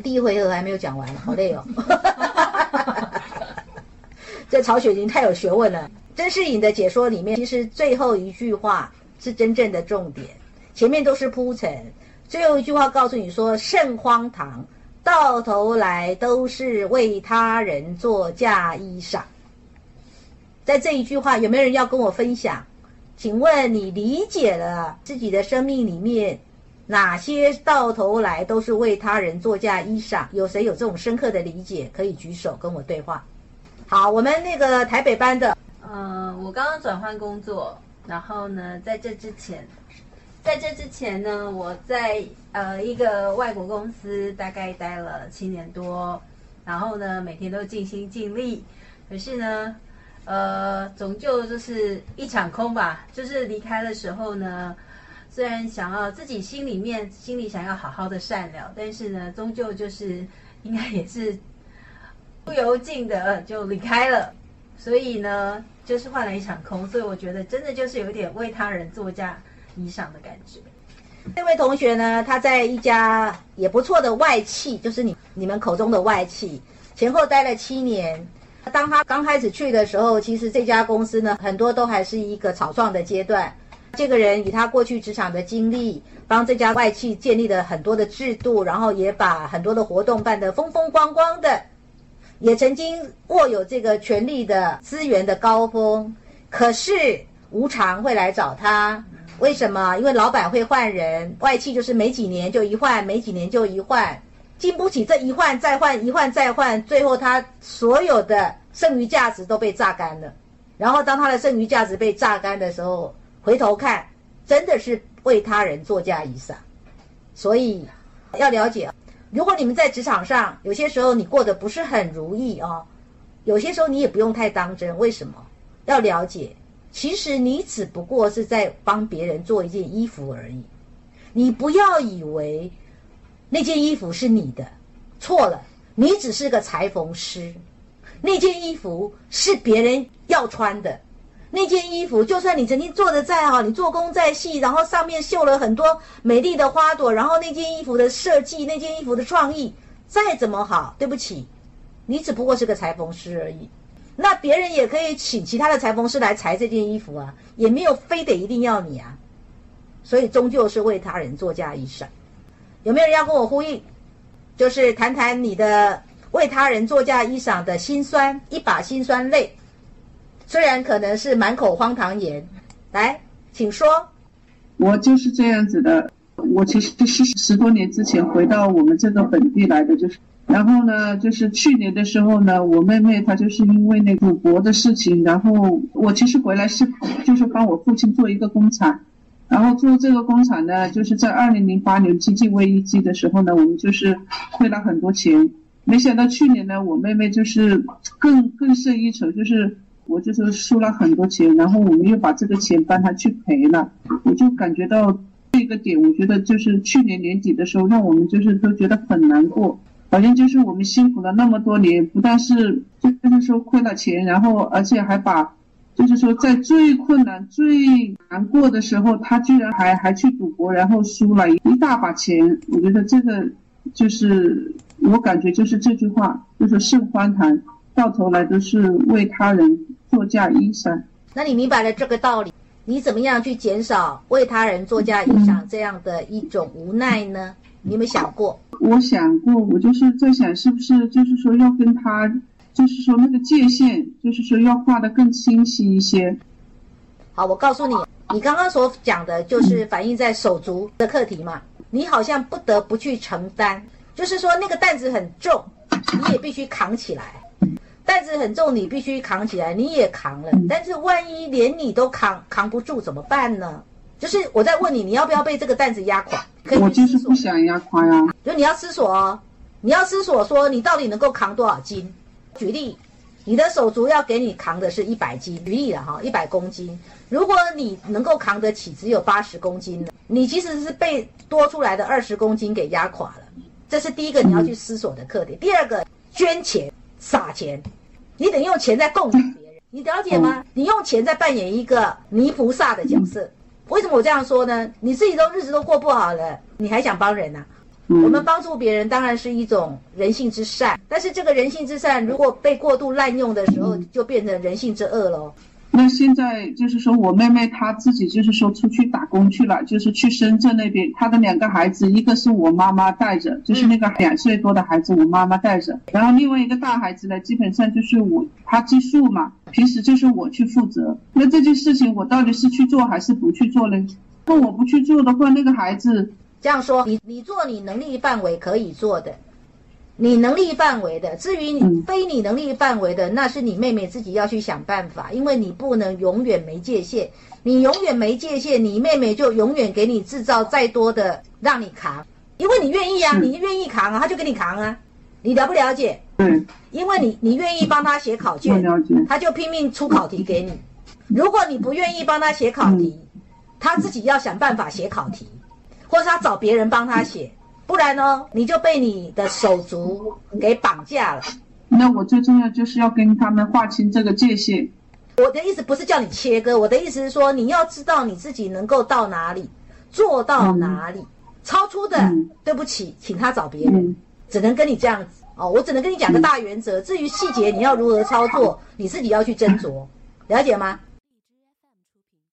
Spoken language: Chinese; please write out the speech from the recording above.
第一回合还没有讲完，好累哦。这曹雪芹太有学问了。甄士隐的解说里面，其实最后一句话是真正的重点，前面都是铺陈，最后一句话告诉你说甚荒唐，到头来都是为他人做嫁衣裳。在这一句话，有没有人要跟我分享？请问你理解了自己的生命里面哪些到头来都是为他人做嫁衣裳？有谁有这种深刻的理解？可以举手跟我对话。好，我们那个台北班的。嗯，我刚刚转换工作，然后呢，在这之前，在这之前呢，我在呃一个外国公司大概待了七年多，然后呢，每天都尽心尽力，可是呢，呃，终究就是一场空吧。就是离开的时候呢，虽然想要自己心里面心里想要好好的善了，但是呢，终究就是 应该也是不由尽的就离开了，所以呢。就是换了一场空，所以我觉得真的就是有点为他人作嫁衣裳的感觉。这位同学呢，他在一家也不错的外企，就是你你们口中的外企，前后待了七年。当他刚开始去的时候，其实这家公司呢，很多都还是一个草创的阶段。这个人以他过去职场的经历，帮这家外企建立了很多的制度，然后也把很多的活动办得风风光光的。也曾经握有这个权力的资源的高峰，可是无常会来找他。为什么？因为老板会换人，外企就是没几年就一换，没几年就一换，经不起这一换再换，一换再换，最后他所有的剩余价值都被榨干了。然后当他的剩余价值被榨干的时候，回头看，真的是为他人做嫁衣裳。所以要了解。如果你们在职场上，有些时候你过得不是很如意哦，有些时候你也不用太当真。为什么？要了解，其实你只不过是在帮别人做一件衣服而已。你不要以为那件衣服是你的，错了，你只是个裁缝师，那件衣服是别人要穿的。那件衣服，就算你曾经做的再好，你做工再细，然后上面绣了很多美丽的花朵，然后那件衣服的设计，那件衣服的创意再怎么好，对不起，你只不过是个裁缝师而已。那别人也可以请其他的裁缝师来裁这件衣服啊，也没有非得一定要你啊。所以终究是为他人作嫁衣裳。有没有人要跟我呼应？就是谈谈你的为他人作嫁衣裳的辛酸，一把辛酸泪。虽然可能是满口荒唐言，来，请说。我就是这样子的。我其实是十多年之前回到我们这个本地来的，就是，然后呢，就是去年的时候呢，我妹妹她就是因为那赌博的事情，然后我其实回来是就是帮我父亲做一个工厂，然后做这个工厂呢，就是在二零零八年经济危机的时候呢，我们就是亏了很多钱，没想到去年呢，我妹妹就是更更胜一筹，就是。我就是输了很多钱，然后我们又把这个钱帮他去赔了，我就感觉到这个点，我觉得就是去年年底的时候，让我们就是都觉得很难过，好像就是我们辛苦了那么多年，不但是就是说亏了钱，然后而且还把，就是说在最困难、最难过的时候，他居然还还去赌博，然后输了一大把钱，我觉得这个就是我感觉就是这句话，就是甚荒唐，到头来都是为他人。作嫁衣裳，那你明白了这个道理，你怎么样去减少为他人作嫁衣裳这样的一种无奈呢？你有没有想过？我想过，我就是在想，是不是就是说要跟他，就是说那个界限，就是说要画的更清晰一些。好，我告诉你，你刚刚所讲的就是反映在手足的课题嘛，你好像不得不去承担，就是说那个担子很重，你也必须扛起来。担子很重，你必须扛起来，你也扛了。但是万一连你都扛扛不住怎么办呢？就是我在问你，你要不要被这个担子压垮？我就是不想压垮呀。就你要思索哦，你要思索说你到底能够扛多少斤？举例，你的手足要给你扛的是一百斤，举例了哈，一百公斤。如果你能够扛得起只有八十公斤的，你其实是被多出来的二十公斤给压垮了。这是第一个你要去思索的课题。第二个，捐钱撒钱。你得用钱在供养别人，你了解吗？你用钱在扮演一个泥菩萨的角色。为什么我这样说呢？你自己都日子都过不好了，你还想帮人呢？嗯我们帮助别人当然是一种人性之善，但是这个人性之善如果被过度滥用的时候，就变成人性之恶喽。那现在就是说我妹妹她自己就是说出去打工去了，就是去深圳那边，她的两个孩子，一个是我妈妈带着，就是那个两岁多的孩子我妈妈带着，然后另外一个大孩子呢，基本上就是我他寄宿嘛，平时就是我去负责。那这件事情我到底是去做还是不去做呢？那我不去做的话，那个孩子这样说，你你做你能力范围可以做的，你能力范围的，至于非你能力范围的，那是你妹妹自己要去想办法，因为你不能永远没界限，你永远没界限，你妹妹就永远给你制造再多的让你扛，因为你愿意啊，你愿意扛啊，他就给你扛啊，你了不了解？对因为你你愿意帮他写考卷，他就拼命出考题给你。如果你不愿意帮他写考题，他自己要想办法写考题，或者他找别人帮他写，不然呢，你就被你的手足给绑架了。那我最重要就是要跟他们划清这个界限。我的意思不是叫你切割，我的意思是说你要知道你自己能够到哪里，做到哪里，超出的，嗯对不起，请他找别人。嗯只能跟你这样子哦，我只能跟你讲个大原则，至于细节你要如何操作，你自己要去斟酌，了解吗？